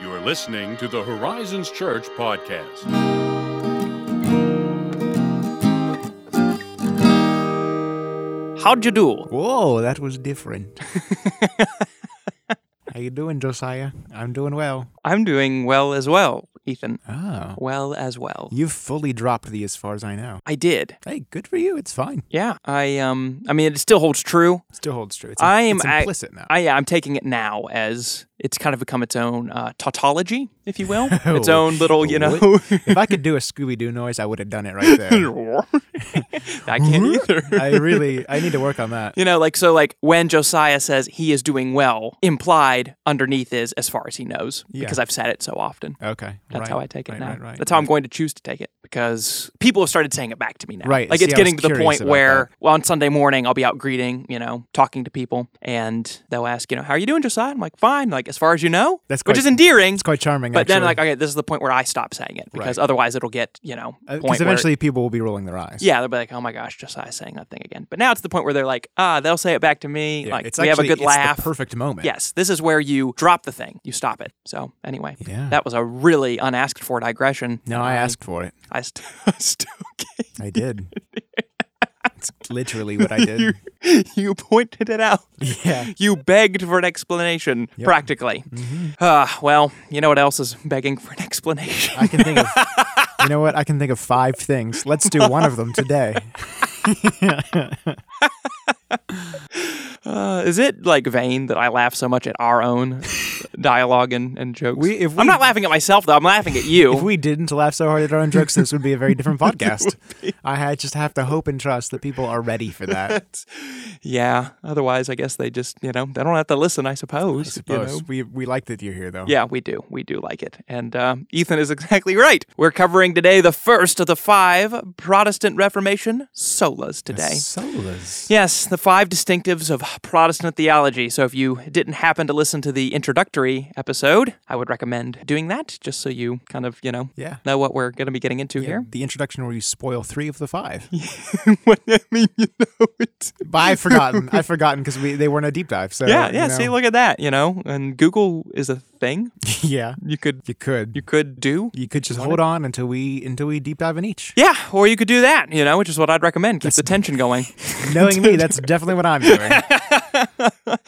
You are listening to the Horizons Church podcast. How'd you do? Whoa, that was different. How you doing, Josiah? I'm doing well. I'm doing well as well, Ethan. Oh. Well as well. You've fully dropped the as far as I know. I did. Hey, good for you. It's fine. Yeah. I um I mean it still holds true. Still holds true. It's, I am it's I- implicit now. I yeah, I'm taking it now as it's kind of become its own uh, tautology, if you will. its Oh, own little, you know. if I could do a Scooby Doo noise, I would have done it right there. I can't either. I really, I need to work on that. You know, like so like when Josiah says he is doing well, implied underneath is as far as he knows. Yeah. Because I've said it so often. Okay. That's right, how I take it right, now. Right, That's how I'm going to choose to take it because people have started saying it back to me now. Right. Like See, it's getting to the point where, that. well, on Sunday morning, I'll be out greeting, you know, talking to people, and they'll ask, you know, how are you doing, Josiah? I'm like, fine. Like as far as you know, That's which is endearing. It's quite charming. But then, like, okay, this is the point where I stop saying it because otherwise it'll get, you know, because where- eventually people will be rolling their eyes. yeah, they'll be like, "Oh my gosh, Josiah's saying that thing again." But now it's the point where they're like, "Ah, they'll say it back to me." Yeah, like it's we have a good laugh. The perfect moment. Yes, this is where you drop the thing, you stop it. So anyway, Yeah. that was a really unasked for digression. No, I asked for it. I, st- I still can't. I did. That's literally what I did. You, you pointed it out. Yeah. You begged for an explanation, Yep. practically. Ah, well, you know what else is begging for an explanation? I can think of. You know what? I can think of five things. Let's do one of them today. Uh, is it like vain that I laugh so much at our own dialogue and, and jokes? We- if I'm not laughing at myself though. I'm laughing at you. If we didn't laugh so hard at our own jokes, this would be a very different podcast. I just have to hope and trust that people are ready for that. yeah. Otherwise, I guess they just you know they don't have to listen. I suppose. I suppose You know? we we like that you're here, though. Yeah, we do. We do like it. And um, Ethan is exactly right. We're covering today the first of the five Protestant Reformation solas today. Solas. Yes, the five distinctives of Protestant theology. So if you didn't happen to listen to the introductory episode, I would recommend doing that just so you kind of, you know, Yeah. know what we're going to be getting into Yeah, here. The introduction where you spoil three of the five. what I mean, you know it. But I've forgotten. I've forgotten because we they weren't a deep dive. So Yeah, you yeah. know. See, look at that. You know, and Google is a thing. yeah, You could, you could. you could do. You could just hold on until we until we deep dive in each. Yeah, or you could do that. You know, which is what I'd recommend. Keep the tension going. Knowing me, that's definitely what I'm doing.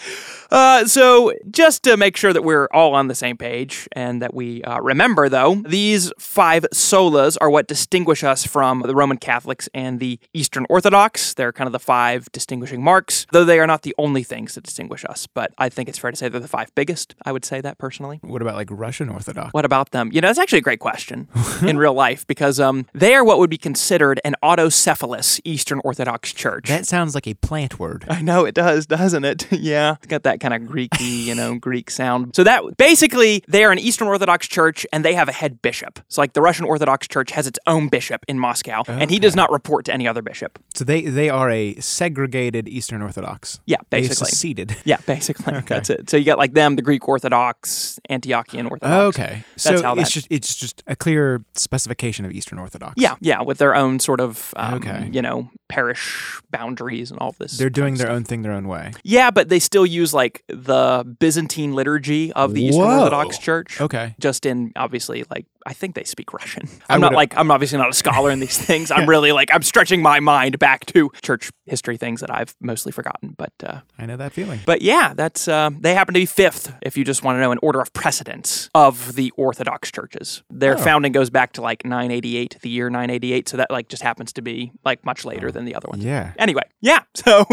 Uh, so, just to make sure that we're all on the same page and that we uh, remember, though, these five solas are what distinguish us from the Roman Catholics and the Eastern Orthodox. They're kind of the five distinguishing marks, though they are not the only things that distinguish us. But I think it's fair to say they're the five biggest. I would say that personally. What about like Russian Orthodox? What about them? You know, that's actually a great question in real life because um, they are what would be considered an autocephalous Eastern Orthodox church. That sounds like a plant word. I know it does, doesn't it? yeah. It's got that kind of Greeky, you know, Greek sound. So that basically they are an Eastern Orthodox church and they have a head bishop. So like the Russian Orthodox church has its own bishop in Moscow and he does not report to any other bishop. So they they are a segregated Eastern Orthodox. Yeah, basically. seceded. Yeah, basically. That's it. So you got like them, the Greek Orthodox, Antiochian Orthodox. Okay, That's so how it's just it's just a clear specification of Eastern Orthodox. Yeah, yeah, with their own sort of, um, Okay. you know, parish boundaries and all this. they're doing their stuff. own thing their own way. Yeah, but they still use like the Byzantine liturgy of the Eastern Whoa. Orthodox Church. Okay, Just in obviously like I think they speak Russian. I'm not like I'm obviously not a scholar in these things. I'm really like I'm stretching my mind back to church history things that I've mostly forgotten. But uh, I know that feeling. but yeah, that's uh, they happen to be fifth if you just want to know an order of precedence of the Orthodox churches. Their Oh. founding goes back to like 988, the year 988. So that like just happens to be like much later than the other ones. Yeah. Anyway, yeah. So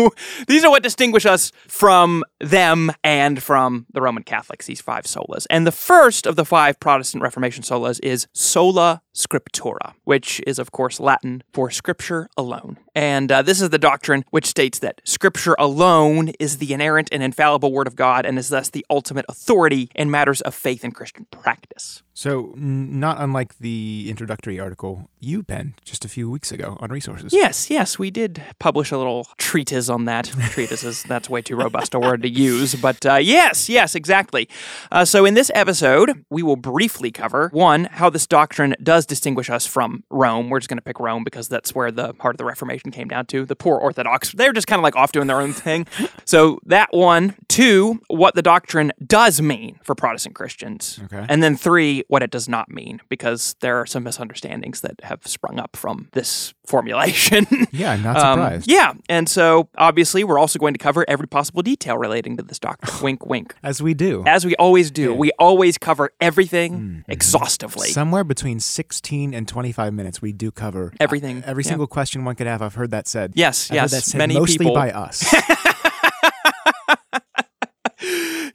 these are what distinguish us from them and from the Roman Catholics, these five solas. And the first of the five Protestant Reformation solas is sola scriptura, which is, of course, Latin for scripture alone. And uh, this is the doctrine which states that scripture alone is the inerrant and infallible word of God and is thus the ultimate authority in matters of faith and Christian practice. So, not unlike the introductory article you penned just a few weeks ago on resources. Yes, yes, we did publish a little treatise on that. treatise is that's way too robust a word to use, but uh, yes, yes, exactly. Uh, so in this episode, we will briefly cover one how this doctrine does does distinguish us from Rome. We're just going to pick Rome because that's where the heart of the Reformation came down to. The poor Orthodox, they're just kind of like off doing their own thing. So that one, two, what the doctrine does mean for Protestant Christians. Okay. And then three, what it does not mean, because there are some misunderstandings that have sprung up from this formulation. Yeah, not Um, surprised. yeah. And so obviously, we're also going to cover every possible detail relating to this doctrine. wink, wink. As we do. As we always do, we always cover everything Mm-hmm. exhaustively. Somewhere between 16 and 25 minutes, we do cover Everything, uh, every yeah. single question one could have. I've heard that said. Yes, I've heard yes, that said many mostly people- by us.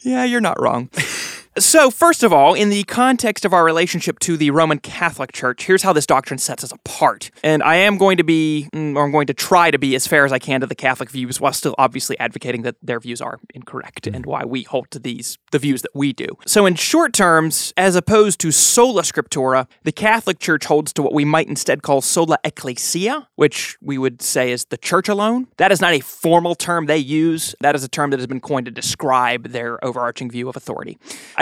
Yeah, you're not wrong. So, first of all, in the context of our relationship to the Roman Catholic Church, here's how this doctrine sets us apart. And I am going to be, mm, or I'm going to try to be as fair as I can to the Catholic views while still obviously advocating that their views are incorrect and why we hold to these, the views that we do. So, in short terms, as opposed to sola scriptura, the Catholic Church holds to what we might instead call sola ecclesia, which we would say is the church alone. That is not a formal term they use, that is a term that has been coined to describe their overarching view of authority.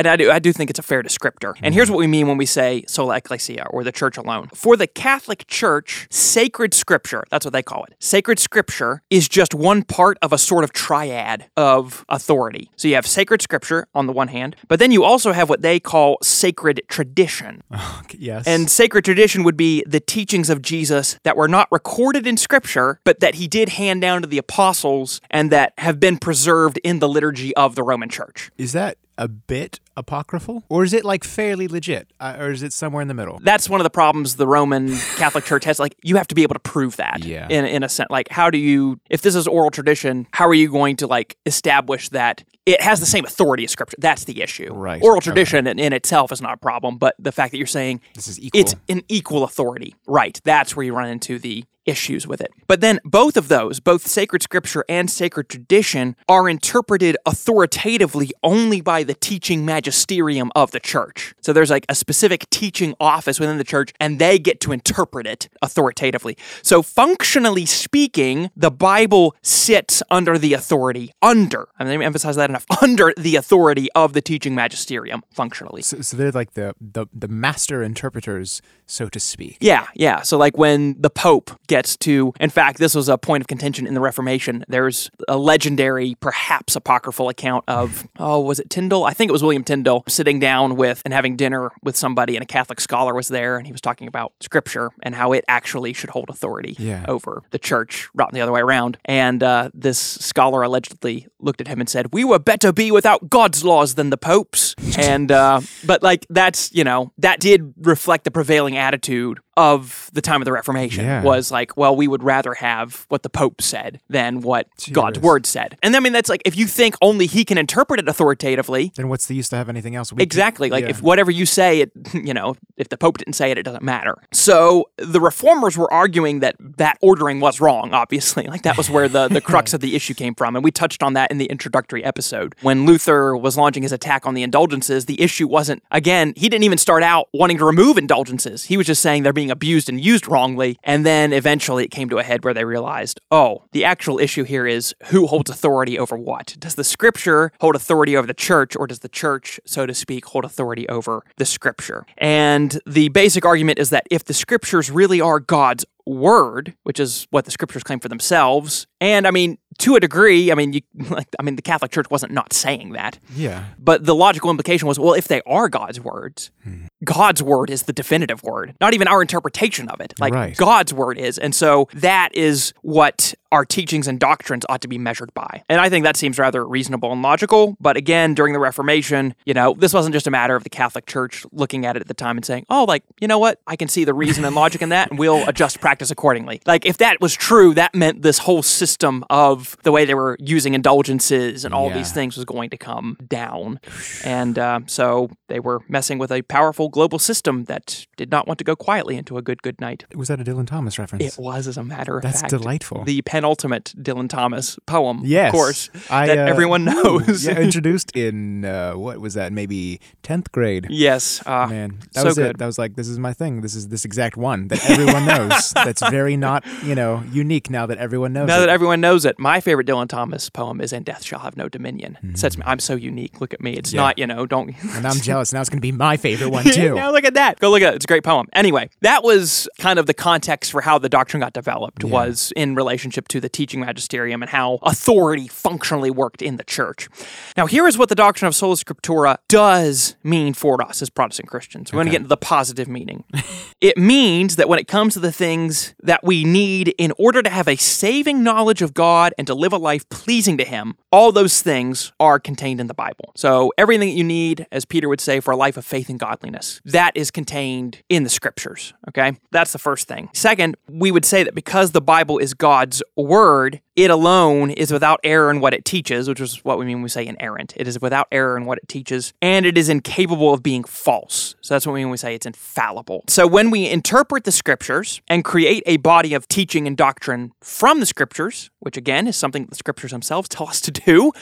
And I do, I do think it's a fair descriptor. And here's mm-hmm. what we mean when we say sola ecclesia or the church alone. For the Catholic Church, sacred scripture, that's what they call it. Sacred scripture is just one part of a sort of triad of authority. So you have sacred scripture on the one hand, but then you also have what they call sacred tradition. yes. And sacred tradition would be the teachings of Jesus that were not recorded in Scripture, but that he did hand down to the apostles and that have been preserved in the liturgy of the Roman Church. is that a bit apocryphal? Or is it like fairly legit? Uh, or is it somewhere in the middle? That's one of the problems the Roman Catholic Church has. Like, you have to be able to prove that. Yeah. In, in a sense. Like, how do you, if this is oral tradition, how are you going to, like, establish that it has the same authority as Scripture? That's the issue. Right. Oral Okay. tradition in, in itself is not a problem, but the fact that you're saying This is equal. it's an equal authority. Right. That's where you run into the issues with it. But then both of those, both sacred scripture and sacred tradition, are interpreted authoritatively only by the teaching magisterium of the church. So there's like a specific teaching office within the church, and they get to interpret it authoritatively. So functionally speaking, the Bible sits under the authority, under, I'm going to emphasize that enough, under the authority of the teaching magisterium, functionally. so, so they're like the, the, the master interpreters, so to speak. Yeah, yeah. So, like when the Pope gets to, in fact, this was a point of contention in the Reformation. There's a legendary, perhaps apocryphal account of, oh, was it Tyndale? I think it was William Tyndale sitting down with and having dinner with somebody, and a Catholic scholar was there, and he was talking about Scripture and how it actually should hold authority Yeah. over the church, than the other way around. And uh, this scholar allegedly looked at him and said, "We were better be without God's laws than the Pope's." and uh, but like that's you know that did reflect the prevailing attitude of the time of the Reformation Yeah. was like, well, we would rather have what the Pope said than what God's word said. And I mean, that's like if you think only he can interpret it authoritatively. Then what's the use to have anything else? We Exactly. Like yeah. if whatever you say, it you know, if the Pope didn't say it, it doesn't matter. So the reformers were arguing that that ordering was wrong. Obviously, like that was where the the crux of the issue came from, and we touched on that in the introductory episode when Luther was launching his attack on the indulgences. The issue wasn't again he didn't even start out wanting to remove indulgences. He was just saying they're being abused and used wrongly, and then eventually it came to a head where they realized, oh, the actual issue here is who holds authority over what. Does the Scripture hold authority over the church, or does the church, so to speak, hold authority over the Scripture? And the basic argument is that if the Scriptures really are God's word, which is what the scriptures claim for themselves. And I mean, to a degree, I mean, you like I mean, the Catholic Church wasn't not saying that. Yeah. But the logical implication was, well, if they are God's words, hmm. God's word is the definitive word, not even our interpretation of it. Like Right. God's word is. And so that is what our teachings and doctrines ought to be measured by. And I think that seems rather reasonable and logical. But again, during the Reformation, you know, this wasn't just a matter of the Catholic Church looking at it at the time and saying, oh, like, you know what? I can see the reason and logic in that, and we'll adjust practice accordingly. Like, if that was true, that meant this whole system of the way they were using indulgences and all Yeah. these things was going to come down. And uh, so they were messing with a powerful global system that did not want to go quietly into a good, good night. Was that a Dylan Thomas reference? It was, as a matter of That's fact. delightful. The penultimate Dylan Thomas poem, Yes, of course, I, that uh, everyone knows. yeah, introduced in uh, what was that? Maybe tenth grade. yes, uh, Man, that so was good. it. That was like, this is my thing. This is this exact one that everyone knows. That's very not, you know, unique now that everyone knows. Now it. that everyone knows it, my favorite Dylan Thomas poem is "And Death Shall Have No Dominion." It Sets me. I'm so unique. Look at me. It's Mm-hmm. Yeah. not, you know, don't. and I'm jealous. Now it's going to be my favorite one too. now look at that. Go look at it. It's a great poem. Anyway, that was kind of the context for how the doctrine got developed was in relationship to the teaching magisterium and how authority functionally worked in the church. Now, here is what the doctrine of sola scriptura does mean for us as Protestant Christians. We're going to get into the positive meaning. it means that when it comes to the things that we need in order to have a saving knowledge of God and to live a life pleasing to Him, all those things are contained in the Bible. So everything that you need, as Peter would say, for a life of faith and godliness, that is contained in the scriptures. Okay? That's the first thing. Second, we would say that because the Bible is God's word, it alone is without error in what it teaches, which is what we mean when we say inerrant. It is without error in what it teaches, and it is incapable of being false. So that's what we mean when we say it's infallible. So when we interpret the scriptures and create a body of teaching and doctrine from the scriptures, which again is something the scriptures themselves tell us to do,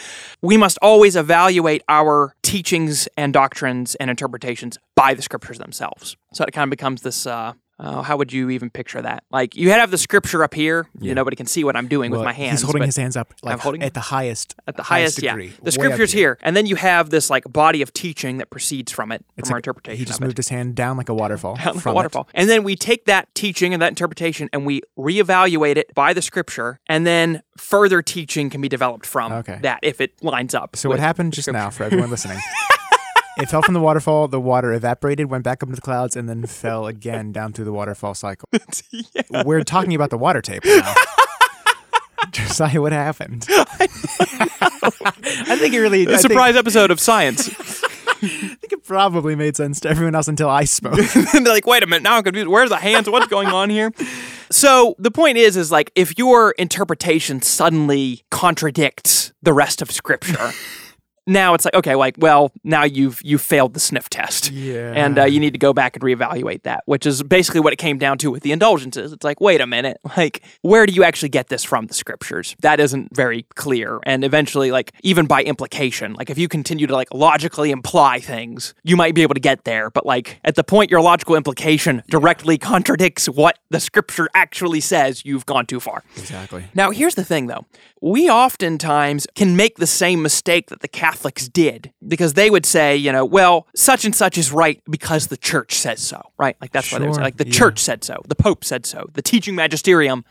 we must always evaluate our teachings and doctrines and interpretations by the scriptures themselves. So it kind of becomes this. Uh, uh, how would you even picture that? Like you have the scripture up here. You nobody can see what I'm doing Well, with my hands. He's holding his hands up like holding- at the highest at the highest, yeah. degree. way The scripture's here. and then you have this like body of teaching that proceeds from it, from our interpretation. He just moved it. his hand down like a waterfall. Down like a from it. waterfall. And then we take that teaching and that interpretation and we reevaluate it by the scripture, and then further teaching can be developed from Okay. that if it lines up. So what happened just now for everyone listening? it fell from the waterfall. The water evaporated, went back up into the clouds, and then fell again down through the waterfall cycle. We're talking about the water table now. Josiah, what happened? I think it really. I A think, surprise episode of Science. I think it probably made sense to everyone else until I spoke. and they're like, wait a minute, now I'm confused. Where's the hands? What's going on here? So the point is, is like if your interpretation suddenly contradicts the rest of Scripture, now it's like okay, like well, now you've you failed the sniff test, Yeah. and uh, you need to go back and reevaluate that, which is basically what it came down to with the indulgences. It's like, wait a minute, like where do you actually get this from the Scriptures? That isn't very clear, and eventually, like even by implication, like if you continue to like logically imply things, you might be able to get there, but like at the point your logical implication directly contradicts what the Scripture actually says, you've gone too far. exactly. Now, here's the thing though. We oftentimes can make the same mistake that the Catholics did because they would say, you know, well, such and such is right because the church says so, right? Like that's what they would say. Like the yeah. church said so, the Pope said so, the teaching magisterium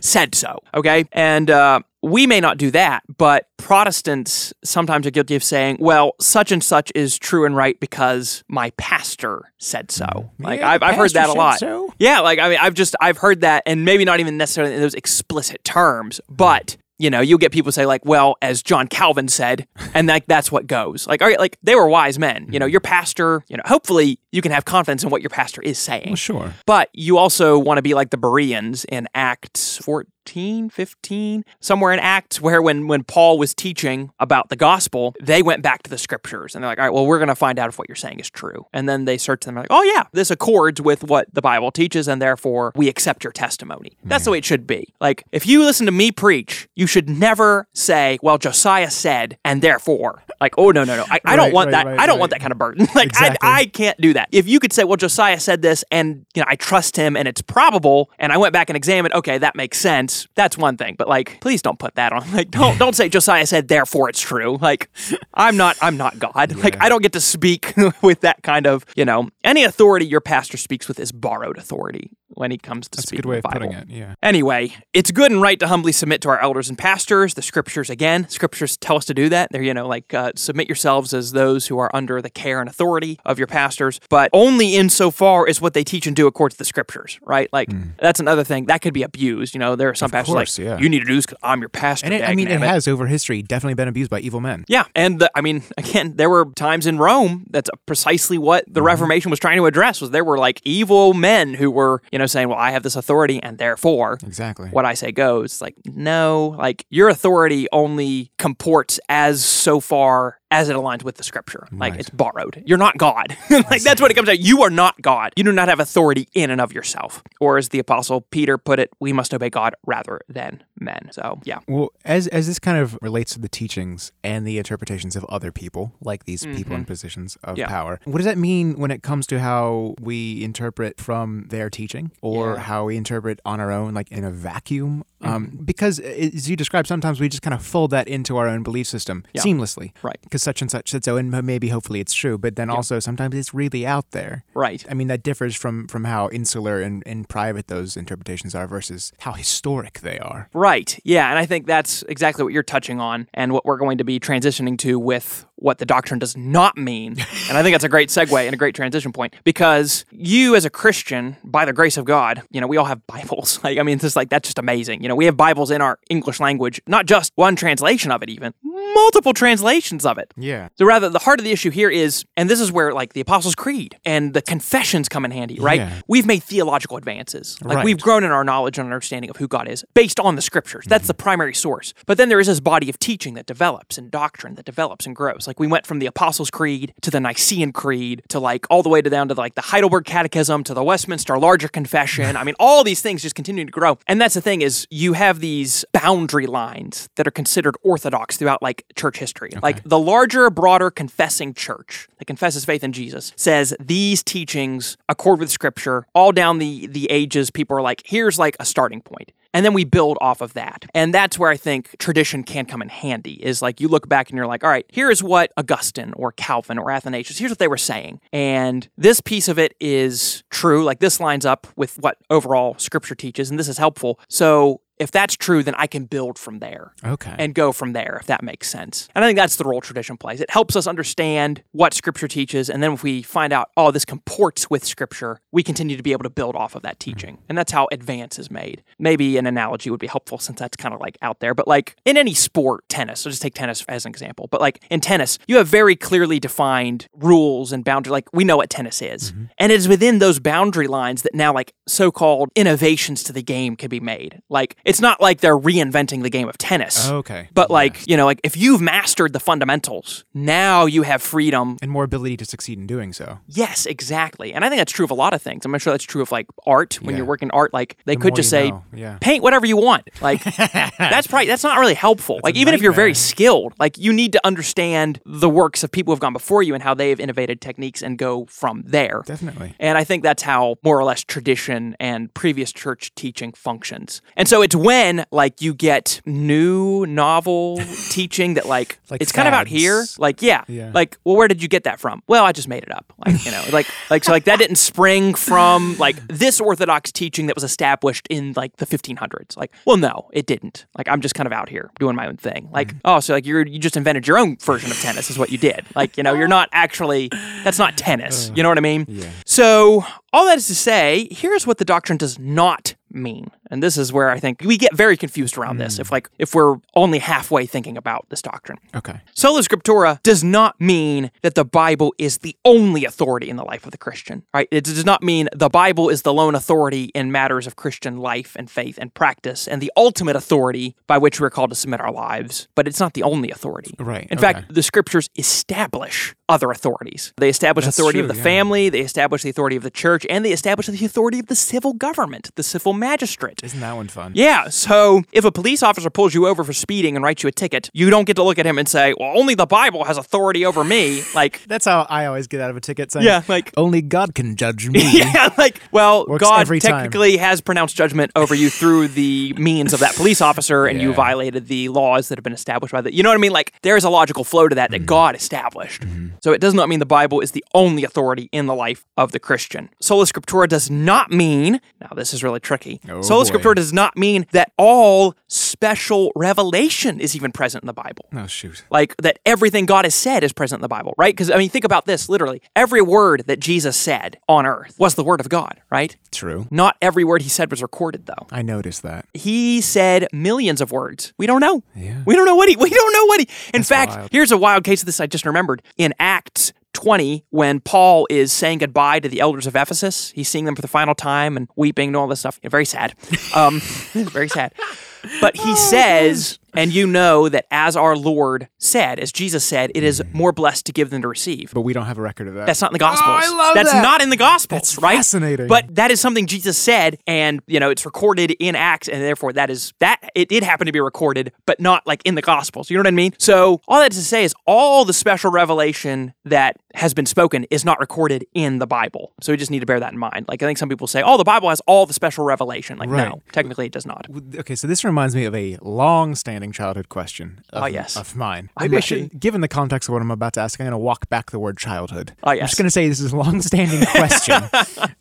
said so, okay? And uh, we may not do that, but Protestants sometimes are guilty of saying, well, such and such is true and right because my pastor said so. Like Yeah, I've, I've heard that a lot. so. Yeah, like I mean, I've just I've heard that, and maybe not even necessarily in those explicit terms, but you know, you'll get people say like, "Well, as John Calvin said," and like that's what goes. Like, all right, like they were wise men. You know, mm-hmm. your pastor. You know, hopefully you can have confidence in what your pastor is saying. Well, sure. But you also want to be like the Bereans in Acts 14, 15, somewhere in Acts, where when, when Paul was teaching about the gospel, they went back to the scriptures and they're like, all right, well, we're going to find out if what you're saying is true. And then they search them like, oh, yeah, this accords with what the Bible teaches, and therefore we accept your testimony. That's hmm. the way it should be. Like, if you listen to me preach, you should never say, well, Josiah said, and therefore, like, oh, no, no, no. I, I don't Right, want right, that. right, I don't want that kind of burden. like, Exactly. I, I can't do that. If you could say, well, Josiah said this and, you know, I trust him and it's probable and I went back and examined, okay, that makes sense. That's one thing. But like, please don't put that on. Like, don't don't say Josiah said, therefore it's true. Like, I'm not I'm not God. Like, I don't get to speak with that kind of, you know, any authority your pastor speaks with is borrowed authority when he comes to That's a good way of Bible. putting it. Yeah. Anyway, it's good and right to humbly submit to our elders and pastors. The scriptures, again, scriptures tell us to do that. They're, you know, like uh, submit yourselves as those who are under the care and authority of your pastors, but only insofar as what they teach and do according to the scriptures, right? Like, that's another thing that could be abused. You know, there are some Of pastors course, like, yeah. you need to do this because I'm your pastor. And it, I mean, it dagnabbit." has over history definitely been abused by evil men. Yeah, and the, I mean, again, there were times in Rome that's precisely what the Reformation was trying to address. Was there were like evil men who were, you know, know, saying, well, I have this authority and therefore Exactly. what I say goes. Like, no, like your authority only comports as so far as it aligns with the scripture. Like it's borrowed. You're not God. like that's what it comes out. You are not God. You do not have authority in and of yourself. Or as the apostle Peter put it, we must obey God rather than men. So yeah. Well, as as this kind of relates to the teachings and the interpretations of other people, like these people in positions of Mm-hmm. Yeah. power, what does that mean when it comes to how we interpret from their teaching, or Yeah. how we interpret on our own, like in a vacuum? Um, Mm-hmm. because as you described, sometimes we just kind of fold that into our own belief system Yeah. seamlessly, Right. Because such and such said so, and maybe hopefully it's true, but then also sometimes it's really out there. Right. I mean, that differs from from how insular and, and private those interpretations are versus how historic they are. Right. Yeah. And I think that's exactly what you're touching on and what we're going to be transitioning to with what the doctrine does not mean. and I think that's a great segue and a great transition point because you, as a Christian, by the grace of God, you know, we all have Bibles. Like, I mean, it's just like, that's just amazing. You know, we have Bibles in our English language, not just one translation of it, even multiple translations of it. Yeah. So rather, the heart of the issue here is, and this is where like the Apostles' Creed and the confessions come in handy, right? Yeah. We've made theological advances. Like Right. we've grown in our knowledge and understanding of who God is based on the scriptures. That's mm-hmm. the primary source. But then there is this body of teaching that develops and doctrine that develops and grows. Like we went from the Apostles' Creed to the Nicene Creed to like all the way to down to like the Heidelberg Catechism to the Westminster Larger Confession. I mean, all these things just continue to grow. And that's the thing is you have these boundary lines that are considered orthodox throughout like church history. Like the larger, broader confessing church that confesses faith in Jesus says these teachings accord with scripture all down the the ages people are like here's like a starting point and then we build off of that. And that's where i think tradition can come in handy is like you look back and you're like all right here's what augustine or calvin or athanasius here's what they were saying. And this piece of it is true. Like this lines up with what overall scripture teaches and this is helpful. So if that's true, then I can build from there Okay. and go from there, if that makes sense. And I think that's the role tradition plays. It helps us understand what Scripture teaches, and then if we find out, oh, this comports with Scripture, we continue to be able to build off of that hmm. teaching. And that's how advance is made. Maybe an analogy would be helpful since that's kind of like out there, but like in any sport, tennis, so just take tennis as an example, but like in tennis, you have very clearly defined rules and boundaries. Like we know what tennis is. Mm-hmm. And it is within those boundary lines that now like so-called innovations to the game can be made. Like it's not like they're reinventing the game of tennis. Oh, okay. But like, you know, like if you've mastered the fundamentals, now you have freedom. and more ability to succeed in doing so. Yes, exactly. And I think that's true of a lot of things. I'm sure that's true of like art. When Yeah. you're working art, like they The could just say, know, yeah. paint whatever you want. Like that's probably that's not really helpful. like a even if you're very skilled, like you need to understand the works of people who've gone before you and how they've innovated techniques and go from there. Definitely. And I think that's how more or less tradition and previous church teaching functions. And so it's when like you get new novel teaching that like, Like it's kind of out here. Like yeah, Yeah. like well where did you get that from? Well, I just made it up. Like, you know, like like so like that didn't spring from like this orthodox teaching that was established in like the 1500s. Like, well no, it didn't. Like I'm just kind of out here doing my own thing. Like, Mm-hmm. oh, so like you're you just invented your own version of tennis is what you did. Like, you know, you're not actually that's not tennis. You know what I mean? Yeah. So, all that is to say, here's what the doctrine does not mean. And this is where I think we get very confused around this if hmm. like if we're only halfway thinking about this doctrine. Okay. Sola Scriptura does not mean that the Bible is the only authority in the life of the Christian, right? It does not mean the Bible is the lone authority in matters of Christian life and faith and practice and the ultimate authority by which we're called to submit our lives, but it's not the only authority. Right, In okay. fact, the scriptures establish other authorities. They establish That's authority true, of the yeah. family, they establish the authority of the church, and they establish the authority of the civil government, the civil magistrate. Isn't that one fun? Yeah, so if a police officer pulls you over for speeding and writes you a ticket, you don't get to look at him and say, "Well, only the Bible has authority over me." Like, That's how I always get out of a ticket saying, Yeah, like- only God can judge me. yeah, like, well, Works God every time. technically has pronounced judgment over you through the means of that police officer, and you violated the laws that have been established by the. You know what I mean? Like, there is a logical flow to that Mm-hmm. that God established. So it does not mean the Bible is the only authority in the life of the Christian. Sola Scriptura does not mean. Now, this is really tricky. Oh, Sola boy. Scriptura does not mean that all special revelation is even present in the Bible. Oh, shoot. Like that everything God has said is present in the Bible, right? Because I mean, think about this literally. Every word that Jesus said on earth was the word of God, right? True. Not every word he said was recorded though. I noticed that. He said millions of words. We don't know. Yeah. We don't know what he we don't know what he In fact, wild. here's a wild case of this I just remembered. In Acts 20 when Paul is saying goodbye to the elders of Ephesus. He's seeing them for the final time and weeping and all this stuff. very sad. Um, very sad. But he says, and you know that as our Lord said, as Jesus said, it is more blessed to give than to receive. But we don't have a record of that. That's not in the Gospels. I love That's that. not in the Gospels, That's right? fascinating. But that is something Jesus said, and you know it's recorded in Acts, and therefore that is that it did happen to be recorded, but not like in the Gospels. You know what I mean? So all that to say is all the special revelation that has been spoken is not recorded in the Bible. So we just need to bear that in mind. Like I think some people say, "Oh, the Bible has all the special revelation." Like Right. no, technically it does not. Okay, so this reminds me of a long-standing childhood question. Of, Oh, yes. of mine. I wish given the context of what I'm about to ask, I'm going to walk back the word childhood. Oh, I'm just going to say this is a long-standing question.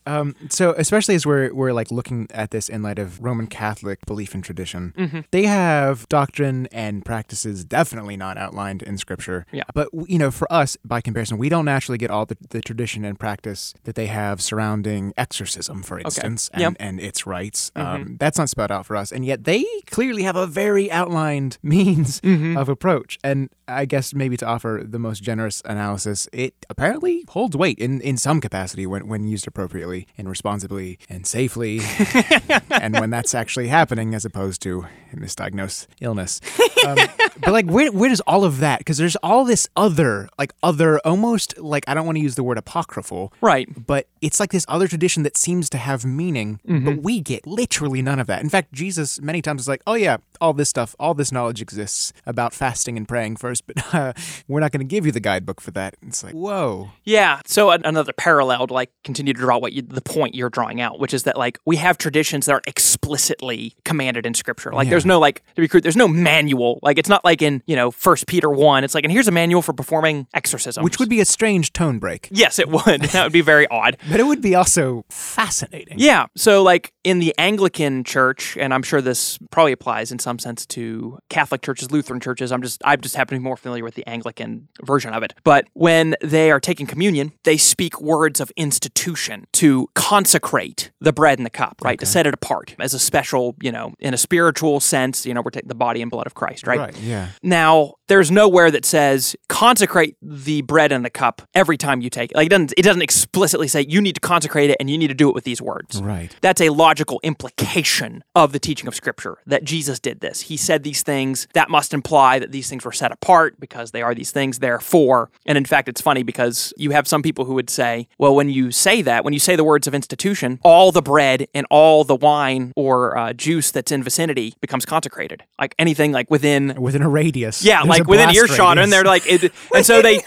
um, so, especially as we're we're like looking at this in light of Roman Catholic belief and tradition, Mm-hmm. they have doctrine and practices definitely not outlined in Scripture. Yeah. But you know, for us, by comparison, we don't naturally get all the, the tradition and practice that they have surrounding exorcism, for instance, and, Yep. Mm-hmm. and its rites. Um, that's not spelled out for us, and yet they clearly have a very outlined means Mm-hmm. of approach. And I guess maybe to offer the most generous analysis, it apparently holds weight in, in some capacity when, when used appropriately and responsibly and safely, and when that's actually happening as opposed to misdiagnosed illness. Um, but like, where where does all of that? Because there's all this other, like other, almost like I don't want to use the word apocryphal, Right. but it's like this other tradition that seems to have meaning, Mm-hmm. but we get literally none of that. In fact, Jesus many times is like, "Oh yeah, all this stuff, all this knowledge exists about fasting and praying first, but uh, we're not going to give you the guidebook for that." It's like, whoa, Yeah. So an- another parallel to like continue to draw what you, the point you're drawing out, which is that like we have traditions that are explicitly commanded in Scripture. Like there's no like to be crude, there's no manual. Like it's not like in you know First Peter one. It's like and here's a manual for performing exorcisms. which would be a strange tone break, yes, it would. that would be very odd. but it would be also fascinating. Yeah. So, like in the Anglican Church, and I'm sure this probably applies in some sense to Catholic churches, Lutheran churches. I'm just I just happen to be more familiar with the Anglican version of it. But when they are taking communion, they speak words of institution to consecrate the bread and the cup, right? To set it apart as a special, you know, in a spiritual sense. You know, we're taking the body and blood of Christ, right? Right, yeah. Now, there's nowhere that says consecrate the bread and the cup every time you take it. Like it doesn't it doesn't explicitly say you need to consecrate it and you need to do it with these words. Right. That's a logical implication of the teaching of scripture that Jesus did this. He said these things that must imply that these things were set apart because they are these things therefore. And in fact, it's funny because you have some people who would say, well, when you say that, when you say the words of institution, all the bread and all the wine or uh, juice that's in vicinity becomes consecrated. Like anything like within Within a radius. yeah, like within earshot, radius. and they're like, it, and so they,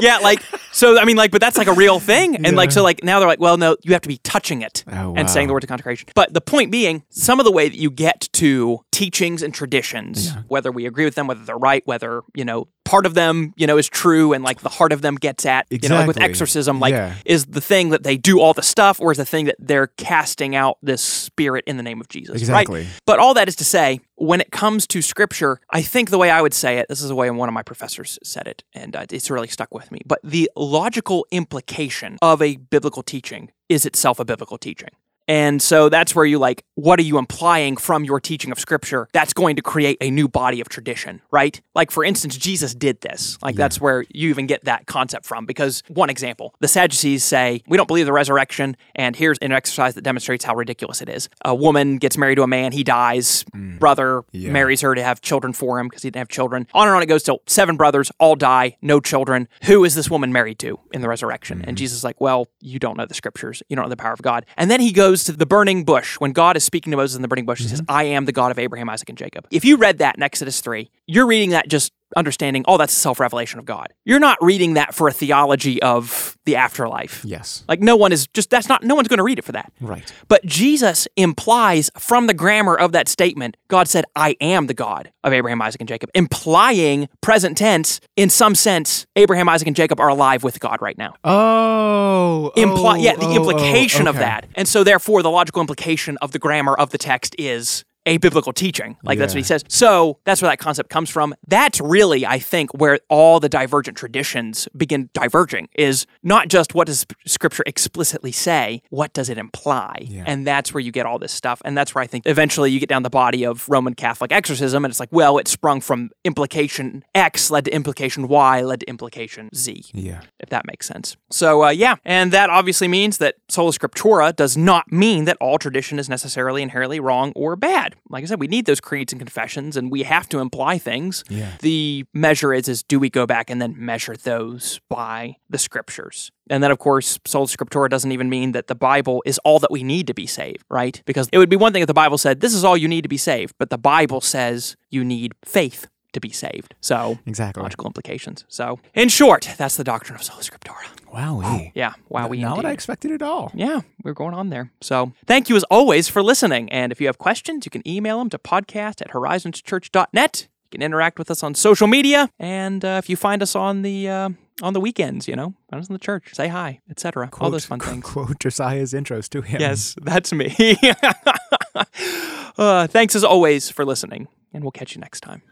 yeah, like, so I mean, like, but that's like a real thing, and like, so like now they're like, well, no, you have to be touching it Oh, and saying the words of consecration. But the point being, some of the way that you get to teachings and traditions, whether we agree with them, whether they're right, whether you know part of them, you know, is true, and like the heart of them gets at, you know, like with exorcism, like Yeah. is the thing that they do all the stuff, or is the thing that they're casting out this spirit in the name of Jesus, Exactly. right? But all that is to say, when it comes to scripture, I think the way I would say it, this is the way one of my professors said it, and uh, it's really stuck with me. But the logical implication of a biblical teaching is itself a biblical teaching. And so that's where you like, what are you implying from your teaching of scripture that's going to create a new body of tradition, right? Like, for instance, Jesus did this. Like, that's where you even get that concept from. Because, one example, the Sadducees say, we don't believe the resurrection, and here's an exercise that demonstrates how ridiculous it is. A woman gets married to a man, he dies, mm. brother Yeah. marries her to have children for him because he didn't have children. On and on it goes till seven brothers all die, no children. Who is this woman married to in the resurrection? And mm. Jesus is like, well, you don't know the scriptures. You don't know the power of God. And then he goes to the burning bush. When God is speaking to Moses in the burning bush, he says, mm-hmm. I am the God of Abraham, Isaac, and Jacob. If you read that in Exodus 3, you're reading that just understanding, oh, that's a self revelation of God. You're not reading that for a theology of the afterlife. Yes. Like, no one is just, that's not, no one's going to read it for that. Right. But Jesus implies from the grammar of that statement, God said, I am the God of Abraham, Isaac, and Jacob, implying present tense, in some sense, Abraham, Isaac, and Jacob are alive with God right now. Oh. Imply, oh, yeah, the oh, oh implication oh, of that. And so, therefore, the logical implication of the grammar of the text is a biblical teaching. Like that's what he says. So that's where that concept comes from. That's really, I think, where all the divergent traditions begin diverging is not just what does scripture explicitly say, what does it imply? Yeah. And that's where you get all this stuff. And that's where I think eventually you get down the body of Roman Catholic exorcism and it's like, well, it sprung from implication X led to implication Y led to implication Z Yeah. if that makes sense. So, uh, yeah, and that obviously means that sola scriptura does not mean that all tradition is necessarily inherently wrong or bad. Like I said, we need those creeds and confessions, and we have to imply things. Yeah. The measure is is do we go back and then measure those by the scriptures? And then, of course, sola scriptura doesn't even mean that the Bible is all that we need to be saved, right? Because it would be one thing if the Bible said, this is all you need to be saved, but the Bible says you need faith to be saved. So, Exactly. logical implications. So, in short, that's the doctrine of sola scriptura. Wow. Yeah, wow, we Not what I expected at all. Yeah, we're going on there. So, thank you as always for listening. And if you have questions, you can email them to podcast at horizonschurch.net. You can interact with us on social media, and uh, if you find us on the uh, on the weekends, you know, find us in the church, say hi, etc. All those fun things. Quote Josiah's intros to him. Yes, that's me. uh, thanks as always for listening, and we'll catch you next time.